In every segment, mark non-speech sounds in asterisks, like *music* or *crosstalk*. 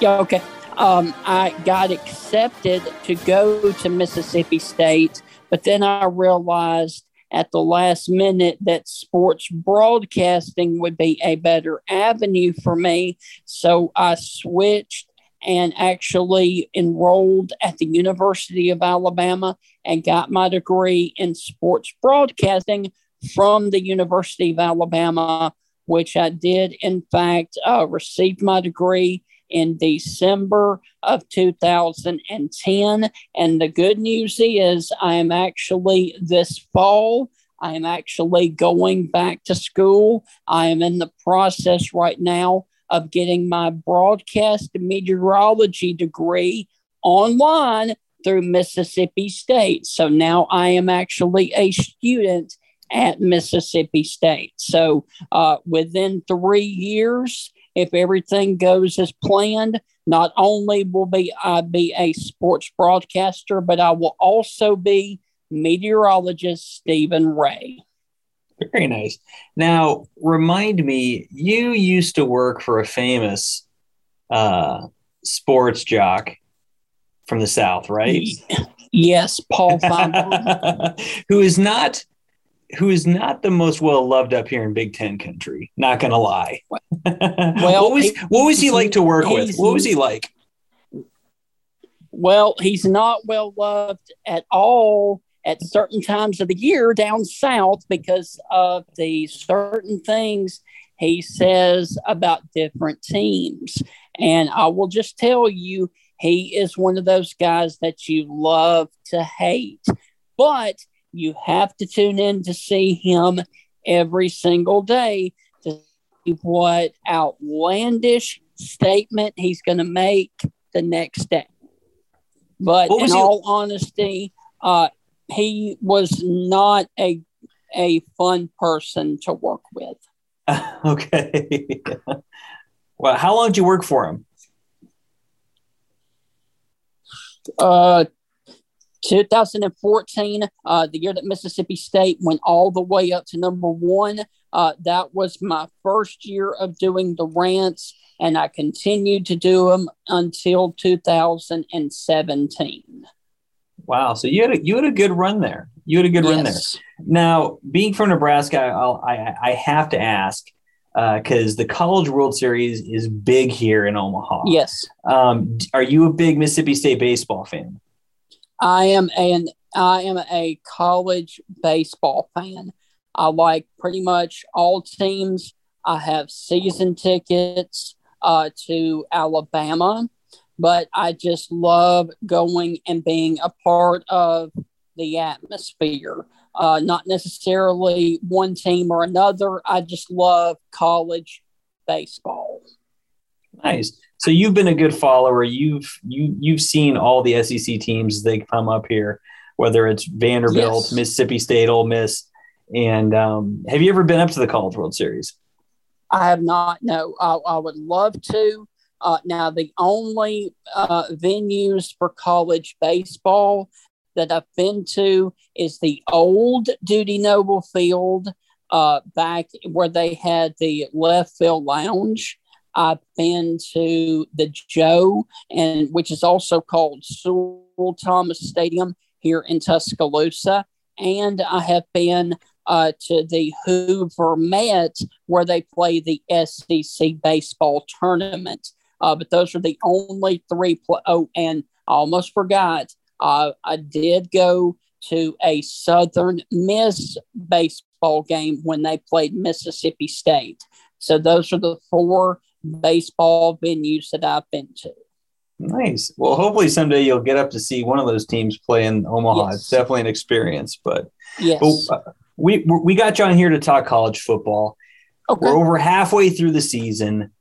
Yeah, okay. Um, I got accepted to go to Mississippi State, but then I realized at the last minute that sports broadcasting would be a better avenue for me. So I switched and actually enrolled at the University of Alabama and got my degree in sports broadcasting from the University of Alabama, which I did, in fact, uh, receive my degree in December of 2010. And the good news is, I am actually this fall. I am actually going back to school. I am in the process right now of getting my broadcast meteorology degree online through Mississippi State. So now I am actually a student at Mississippi State. So uh, within three years, if everything goes as planned, not only will be I be a sports broadcaster, but I will also be meteorologist Stephen Ray. Very nice. Now, remind me, you used to work for a famous uh, sports jock from the South, right? Yes, Paul *laughs* who is not who is not the most well loved up here in Big Ten country. Not gonna lie. *laughs* well, what was what was he like to work with? What was he like? Well, he's not well loved at all at certain times of the year down south because of the certain things he says about different teams. And I will just tell you, he is one of those guys that you love to hate. But you have to tune in to see him every single day to see what outlandish statement he's going to make the next day. But in all honesty, uh, he was not a a fun person to work with. *laughs* okay. well, how long did you work for him? Uh, 2014, uh, the year that Mississippi State went all the way up to number one. Uh, that was my first year of doing the rants, and I continued to do them until 2017. Wow! So you had a you had a good run there. You had a good yes. run there. Now, being from Nebraska, I'll, i I have to ask because uh, the College World Series is big here in Omaha. Yes. Um, are you a big Mississippi State baseball fan? I am an I am a college baseball fan. I like pretty much all teams. I have season tickets uh, to Alabama, but I just love going and being a part of the atmosphere. Uh, not necessarily one team or another. I just love college baseball. Nice. So you've been a good follower. You've you you've seen all the SEC teams they come up here, whether it's Vanderbilt, yes. Mississippi State, Ole Miss, and um, have you ever been up to the College World Series? I have not. No, I, I would love to. Uh, now, the only uh, venues for college baseball that I've been to is the old Dudy Noble Field uh, back where they had the left field lounge. I've been to the Joe, and which is also called Sewell Thomas Stadium here in Tuscaloosa, and I have been uh, to the Hoover Met where they play the SEC baseball tournament. Uh, but those are the only three. Pl- oh, and I almost forgot. Uh, I did go to a Southern Miss baseball game when they played Mississippi State. So those are the four baseball venues that I've been to. Nice. Well, hopefully someday you'll get up to see one of those teams play in Omaha. Yes. It's definitely an experience. But yes, but uh, we we got you on here to talk college football. Okay. We're over halfway through the season.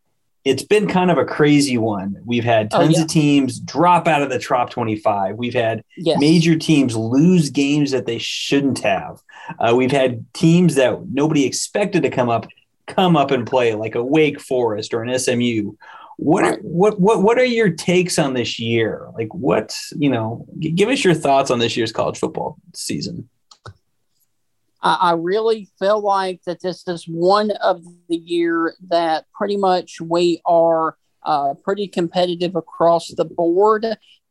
It's been kind of a crazy one. We've had oh, tons oh, yeah. of teams drop out of the top 25. We've had yes. major teams lose games that they shouldn't have. Uh, we've had teams that nobody expected to come up come up and play like a Wake Forest or an SMU. What are, what what what are your takes on this year? Like what, you know, give us your thoughts on this year's college football season. I really feel like that this is one of the year that pretty much we are uh, pretty competitive across the board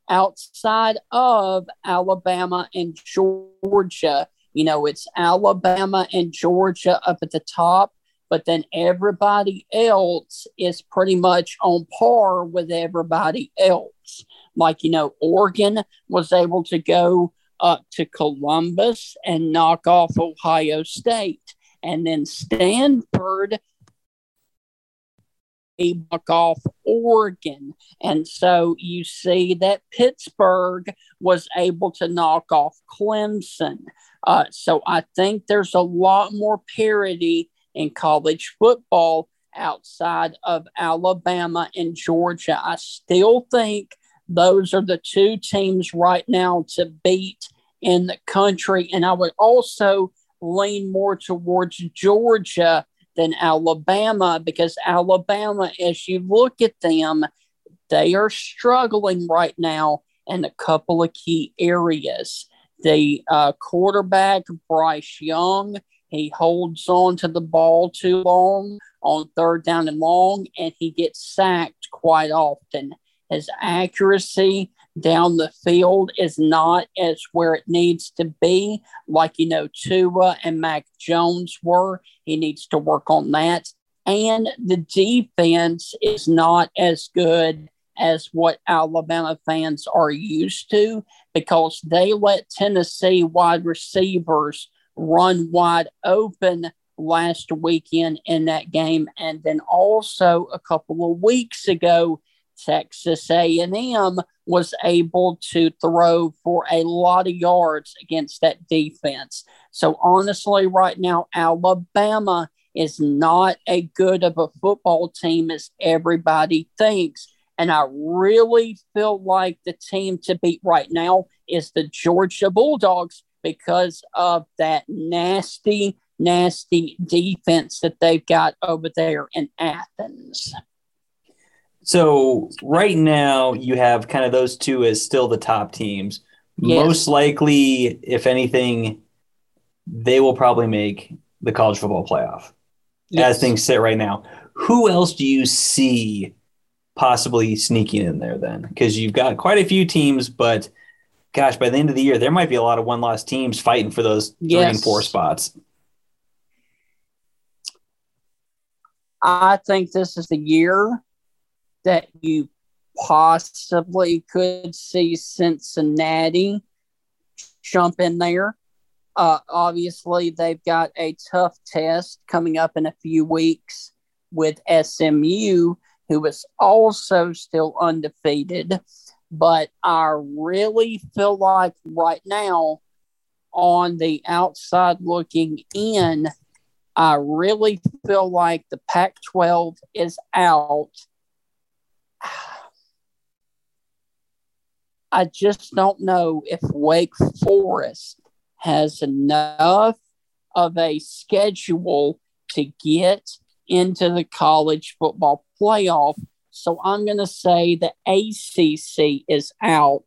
outside of Alabama and Georgia. You know, it's Alabama and Georgia up at the top, but then everybody else is pretty much on par with everybody else. Like, you know, Oregon was able to go up to Columbus and knock off Ohio State. And then Stanford knock off Oregon. And so you see that Pittsburgh was able to knock off Clemson. Uh, so I think there's a lot more parity in college football outside of Alabama and Georgia. I still think those are the two teams right now to beat in the country. And I would also lean more towards Georgia than Alabama because Alabama, as you look at them, they are struggling right now in a couple of key areas. The uh, quarterback, Bryce Young, he holds on to the ball too long on third down and long, and he gets sacked quite often. His accuracy down the field is not as where it needs to be, like you know Tua and Mac Jones were. He needs to work on that. And the defense is not as good as what Alabama fans are used to because they let Tennessee wide receivers run wide open last weekend in that game and then also a couple of weeks ago Texas A&M was able to throw for a lot of yards against that defense. So honestly, right now, Alabama is not a good of a football team as everybody thinks. And I really feel like the team to beat right now is the Georgia Bulldogs because of that nasty, nasty defense that they've got over there in Athens. So right now you have kind of those two as still the top teams. Yes. Most likely, if anything, they will probably make the college football playoff yes. as things sit right now. Who else do you see possibly sneaking in there then? Because you've got quite a few teams, but gosh, by the end of the year, there might be a lot of one loss teams fighting for those yes. three and four spots. I think this is the year that you possibly could see Cincinnati jump in there. Uh, obviously, they've got a tough test coming up in a few weeks with SMU, who is also still undefeated. But I really feel like right now, on the outside looking in, I really feel like the Pac 12 is out I just don't know if Wake Forest has enough of a schedule to get into the college football playoff. So I'm going to say the ACC is out.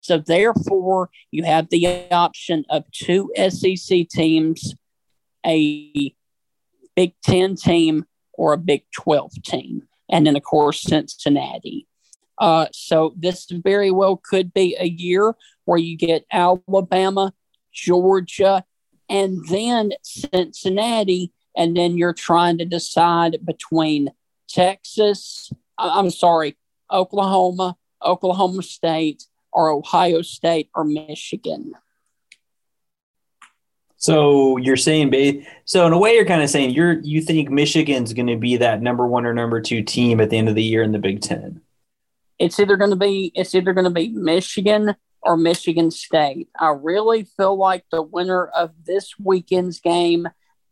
So therefore, you have the option of two SEC teams, a Big Ten team, or a Big 12 team and then of course Cincinnati. Uh, so this very well could be a year where you get Alabama, Georgia, and then Cincinnati, and then you're trying to decide between Texas. I'm sorry, Oklahoma, Oklahoma State, or Ohio State or Michigan. So you're saying, so in a way, you're kind of saying you're you think Michigan's going to be that number one or number two team at the end of the year in the Big Ten. It's either going to be it's either going to be Michigan or Michigan State. I really feel like the winner of this weekend's game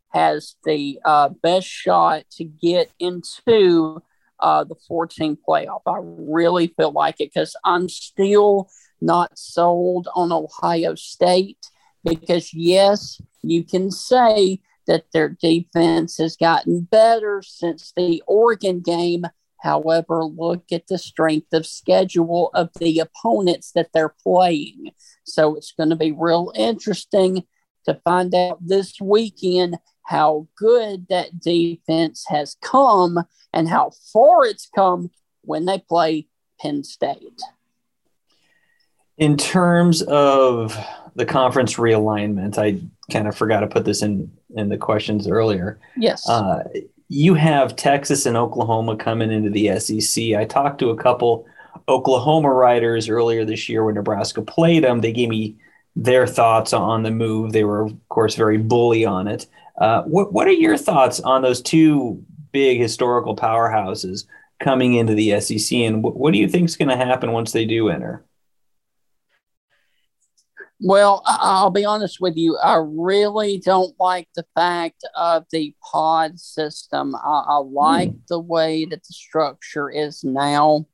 has the uh, best shot to get into uh, the 14 playoff. I really feel like it because I'm still not sold on Ohio State because yes, you can say that their defense has gotten better since the Oregon game. However, look at the strength of schedule of the opponents that they're playing. So it's going to be real interesting to find out this weekend how good that defense has come and how far it's come when they play Penn State. In terms of the conference realignment, I kind of forgot to put this in in the questions earlier. Yes. Uh, you have Texas and Oklahoma coming into the SEC. I talked to a couple Oklahoma writers earlier this year when Nebraska played them. They gave me their thoughts on the move. They were, of course, very bully on it. Uh, what What are your thoughts on those two big historical powerhouses coming into the SEC, and what, what do you think is going to happen once they do enter? Well, I'll be honest with you. I really don't like the fact of the pod system. I, I like mm. the way that the structure is now,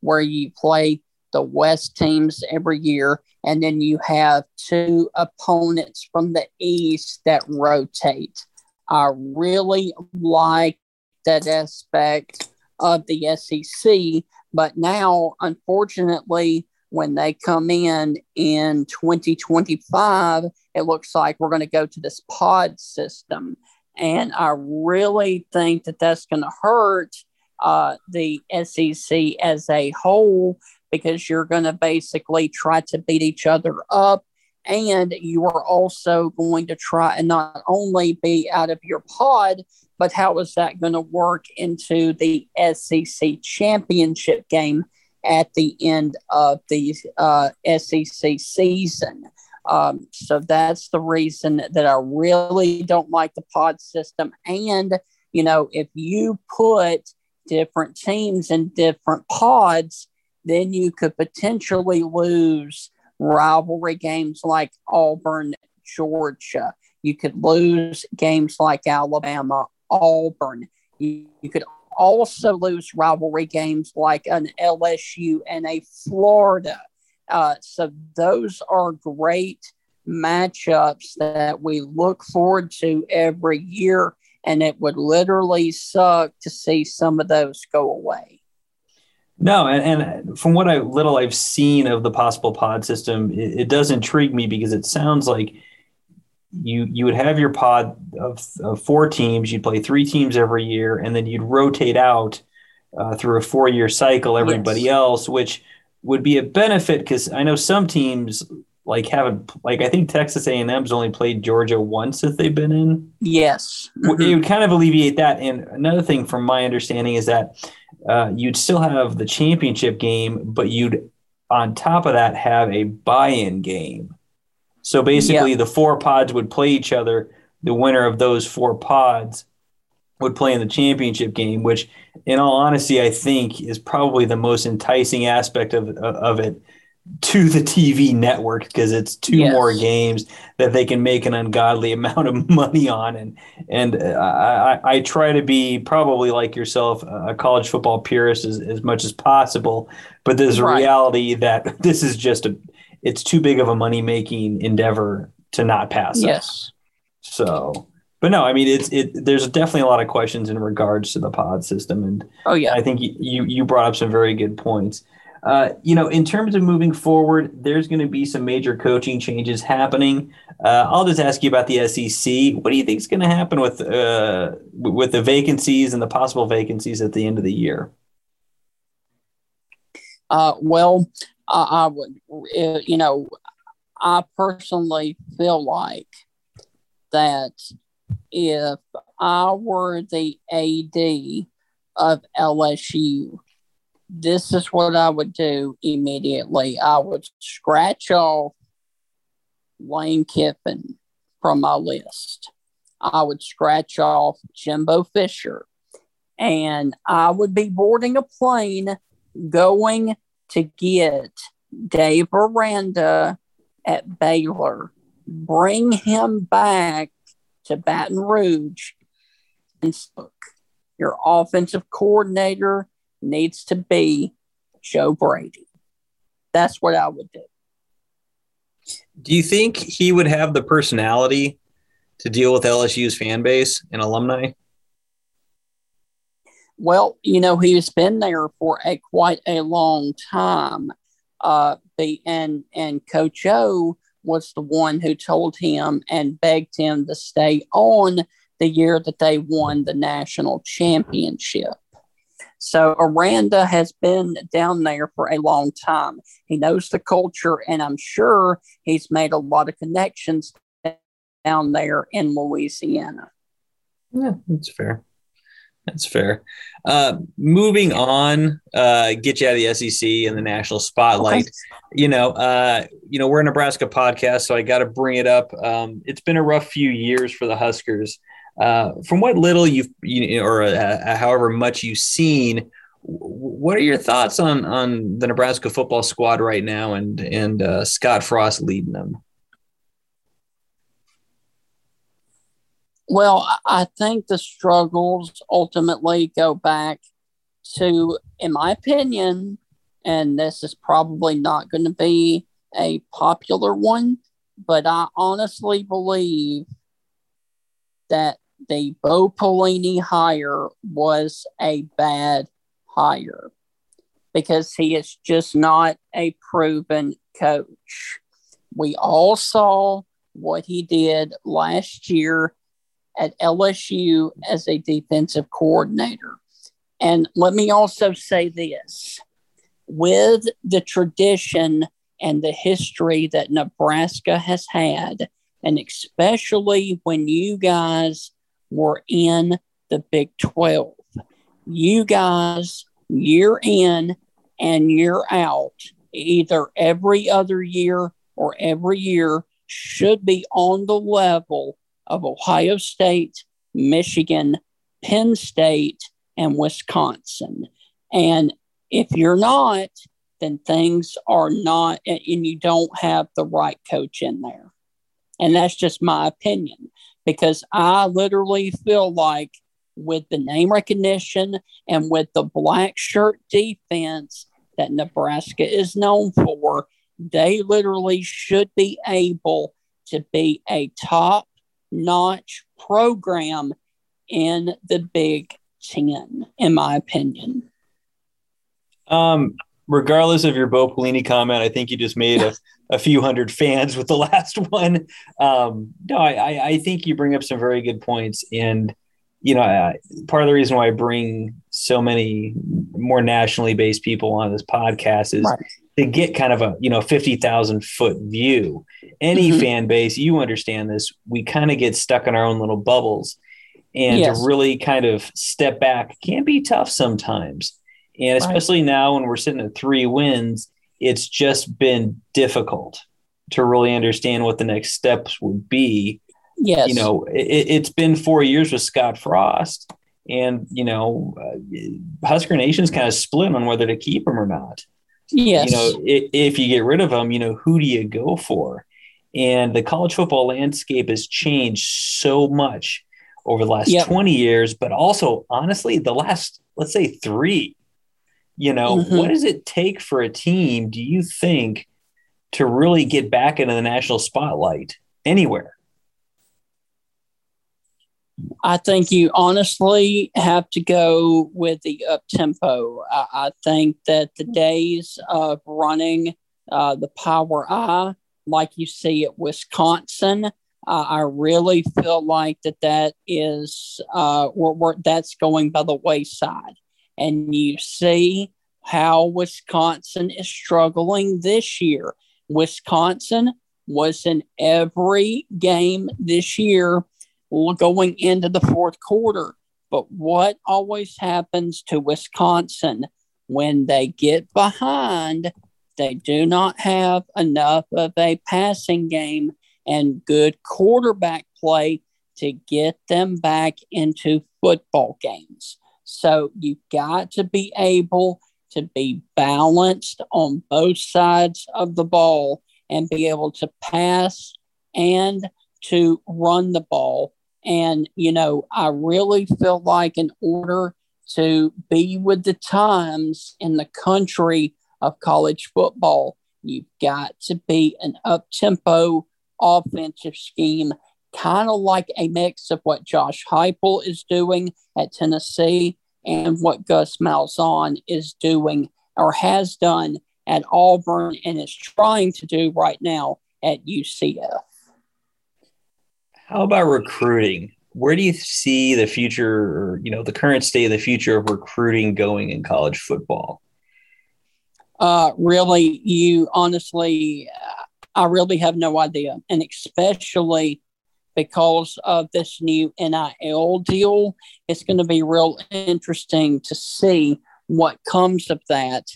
where you play the West teams every year, and then you have two opponents from the East that rotate. I really like that aspect of the SEC, but now, unfortunately, when they come in in 2025, it looks like we're going to go to this pod system. And I really think that that's going to hurt uh, the SEC as a whole because you're going to basically try to beat each other up. And you are also going to try and not only be out of your pod, but how is that going to work into the SEC championship game at the end of the uh, SEC season. Um, so that's the reason that I really don't like the pod system. And, you know, if you put different teams in different pods, then you could potentially lose rivalry games like Auburn, Georgia. You could lose games like Alabama, Auburn. You, you could also lose rivalry games like an LSU and a Florida. Uh, so those are great matchups that we look forward to every year. And it would literally suck to see some of those go away. No, and, and from what I little I've seen of the possible pod system, it, it does intrigue me because it sounds like you you would have your pod of, of, four teams. You'd play three teams every year, and then you'd rotate out uh, through a four year cycle everybody yes. else, which would be a benefit because I know some teams like haven't like I think Texas A and M's only played Georgia once if they've been in. Yes, mm-hmm. it would kind of alleviate that. And another thing, from my understanding, is that uh, you'd still have the championship game, but you'd on top of that have a buy-in game. So basically, yeah. the four pods would play each other. The winner of those four pods would play in the championship game, which, in all honesty, I think is probably the most enticing aspect of, of it to the TV network because it's two yes. more games that they can make an ungodly *laughs* amount of money on. And and uh, I, I try to be probably like yourself, a college football purist as, as much as possible. But there's a reality that *laughs* this is just a it's too big of a money making endeavor to not pass. Yes. So, but no, I mean, it's it. There's definitely a lot of questions in regards to the pod system, and oh yeah, I think you you brought up some very good points. Uh, you know, in terms of moving forward, there's going to be some major coaching changes happening. Uh, I'll just ask you about the SEC. What do you think is going to happen with uh, with the vacancies and the possible vacancies at the end of the year? Uh, well, I, I would, uh, you know, I personally feel like that if I were the AD of LSU, this is what I would do immediately. I would scratch off Lane Kiffin from my list. I would scratch off Jimbo Fisher, and I would be boarding a plane going to get Dave Aranda at Baylor, bring him back to Baton Rouge, and look, your offensive coordinator needs to be Joe Brady. That's what I would do. Do you think he would have the personality to deal with LSU's fan base and alumni? Well, you know, he's been there for a quite a long time. Uh, the, and and Coach O was the one who told him and begged him to stay on the year that they won the national championship. So Aranda has been down there for a long time. He knows the culture, and I'm sure he's made a lot of connections down there in Louisiana. Yeah, that's fair. That's fair. Uh, moving on, uh, get you out of the SEC and the national spotlight. Okay. You know, uh, you know, we're a Nebraska podcast, so I got to bring it up. Um, it's been a rough few years for the Huskers. Uh, from what little you've, you or uh, however much you've seen, what are your thoughts on on the Nebraska football squad right now and and uh, Scott Frost leading them? Well, I think the struggles ultimately go back to, in my opinion, and this is probably not going to be a popular one, but I honestly believe that the Bo Pelini hire was a bad hire because he is just not a proven coach. We all saw what he did last year at LSU as a defensive coordinator. And let me also say this with the tradition and the history that Nebraska has had, and especially when you guys were in the Big 12, you guys, year in and year out, either every other year or every year, should be on the level of Ohio State, Michigan, Penn State, and Wisconsin. And if you're not, then things are not, and you don't have the right coach in there. And that's just my opinion because I literally feel like with the name recognition and with the black shirt defense that Nebraska is known for, they literally should be able to be a top notch program in the Big Ten, in my opinion. Um, regardless of your Bo Pelini comment, I think you just made a, *laughs* a few hundred fans with the *laughs* last one. Um, no, I, I think you bring up some very good points. And, you know, uh, part of the reason why I bring so many more nationally based people on this podcast is right. to get kind of a, you know, 50,000 foot view any mm-hmm. fan base, you understand this, we kind of get stuck in our own little bubbles. And yes. to really kind of step back can be tough sometimes. And especially right. now when we're sitting at three wins, it's just been difficult to really understand what the next steps would be. Yes. You know, it, has been four years with Scott Frost, and, you know, uh, Husker Nation's kind of split on whether to keep him or not. Yes. You know, if, if you get rid of him, you know, who do you go for? And the college football landscape has changed so much over the last yep. 20 years, but also, honestly, the last, let's say, three. You know, mm-hmm. what does it take for a team, do you think, to really get back into the national spotlight anywhere? I think you honestly have to go with the up tempo. I, I, think that the days of running uh, the power I like you see at Wisconsin. Uh, I really feel like that that is uh, we're, we're, that's going by the wayside, and you see how Wisconsin is struggling this year. Wisconsin was in every game this year going into the fourth quarter. But what always happens to Wisconsin when they get behind? They do not have enough of a passing game and good quarterback play to get them back into football games. So you've got to be able to be balanced on both sides of the ball and be able to pass and to run the ball. And, you know, I really feel like in order to be with the times in the country of college football. You've got to be an up tempo offensive scheme, kind of like a mix of what Josh Heupel is doing at Tennessee and what Gus Malzahn is doing or has done at Auburn and is trying to do right now at UCF. How about recruiting? where do you see the future or you know the current state of the future of recruiting going in college football uh, really you honestly i really have no idea and especially because of this new NIL deal. It's going to be real interesting to see what comes of that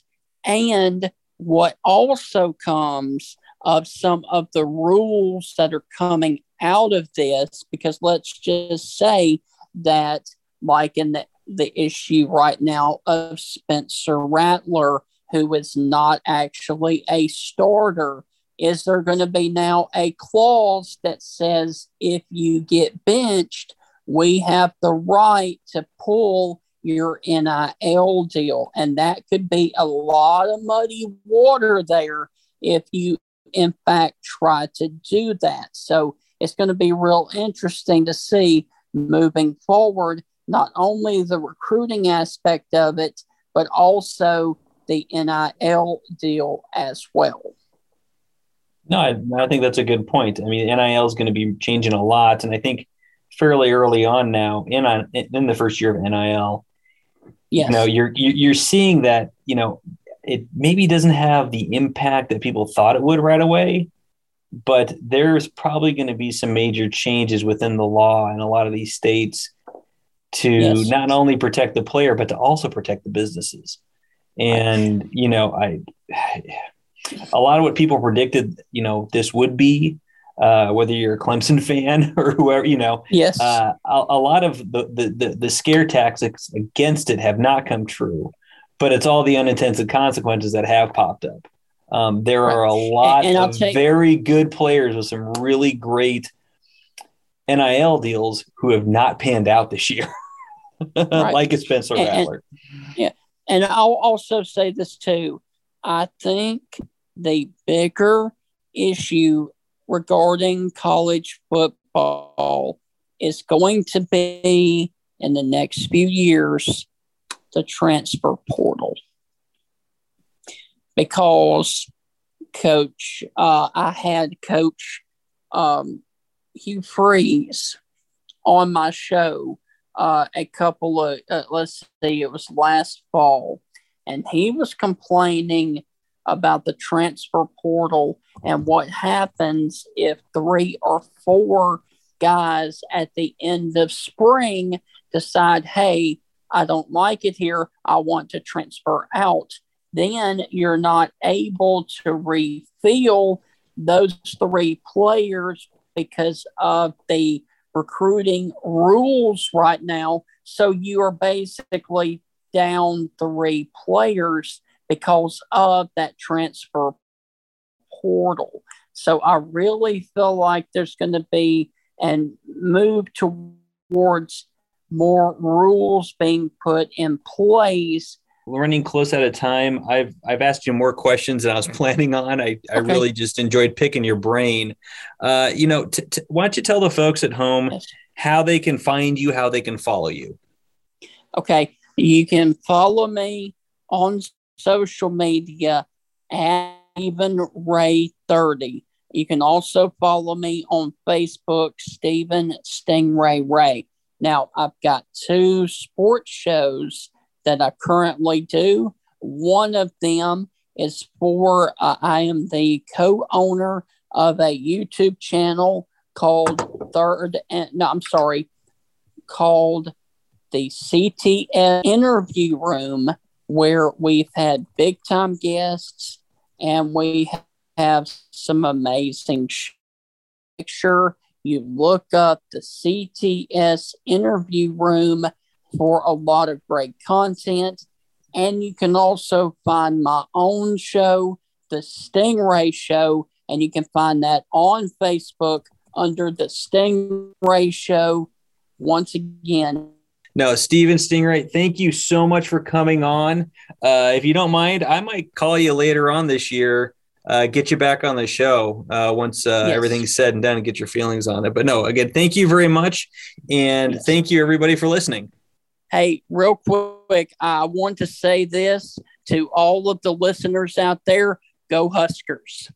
and what also comes of some of the rules that are coming out of this because let's just say that like in the, the issue right now of Spencer Rattler who is not actually a starter is there going to be now a clause that says if you get benched we have the right to pull your NIL deal and that could be a lot of muddy water there if you in fact try to do that so it's going to be real interesting to see moving forward not only the recruiting aspect of it, but also the NIL deal as well. No, I, I think that's a good point. I mean, NIL is going to be changing a lot, and I think fairly early on now in on in the first year of NIL, yes. you know, you're you're seeing that you know it maybe doesn't have the impact that people thought it would right away, but there's probably going to be some major changes within the law in a lot of these states to yes. not only protect the player but to also protect the businesses and you know i a lot of what people predicted you know this would be uh, whether you're a Clemson *laughs* fan or whoever, you know, yes, uh, a, a, lot of the, the, the the scare tactics against it have not come true, but it's all the unintended consequences that have popped up. Um, there are a lot and, and of take- very good players with some really great NIL deals who have not panned out this year, *laughs* right. like a Spencer and, Rattler. Yeah, and I'll also say this too. I think the bigger issue regarding college football is going to be in the next few years the transfer portal. Because coach, uh, I had coach um, Hugh Freeze on my show uh, a couple of, uh, let's see, it was last fall, and he was complaining about the transfer portal and what happens if three or four guys at the end of spring decide, hey, I don't like it here. I want to transfer out then you're not able to refill those three players because of the recruiting rules right now. So you are basically down three players because of that transfer portal. So I really feel like there's going to be and move towards more rules being put in place running close out of time. I've I've asked you more questions than I was *laughs* planning on. I, I okay. really just enjoyed picking your brain. Uh, you know, t- t- why don't you tell the folks at home how they can find you, how they can follow you? Okay, you can follow me on social media at even Ray thirty. You can also follow me on Facebook, Stephen Stingray Ray. Now I've got two sports shows that I currently do. One of them is for, uh, I am the co owner of a YouTube channel called Third, and no, I'm sorry, called the CTS Interview Room, where we've had big time guests and we have some amazing picture. You look up the CTS Interview Room for a lot of great content. And you can also find my own show, The Stingray Show, and you can find that on Facebook under The Stingray Show. Once again, no, Steven Stingray, thank you so much for coming on. Uh, if you don't mind, I might call you later on this year, uh, get you back on the show uh, once uh, yes. everything's said and done and get your feelings on it. But no, again, thank you very much. And yes. thank you, everybody, for listening. Hey, real quick, I want to say this to all of the listeners out there go Huskers.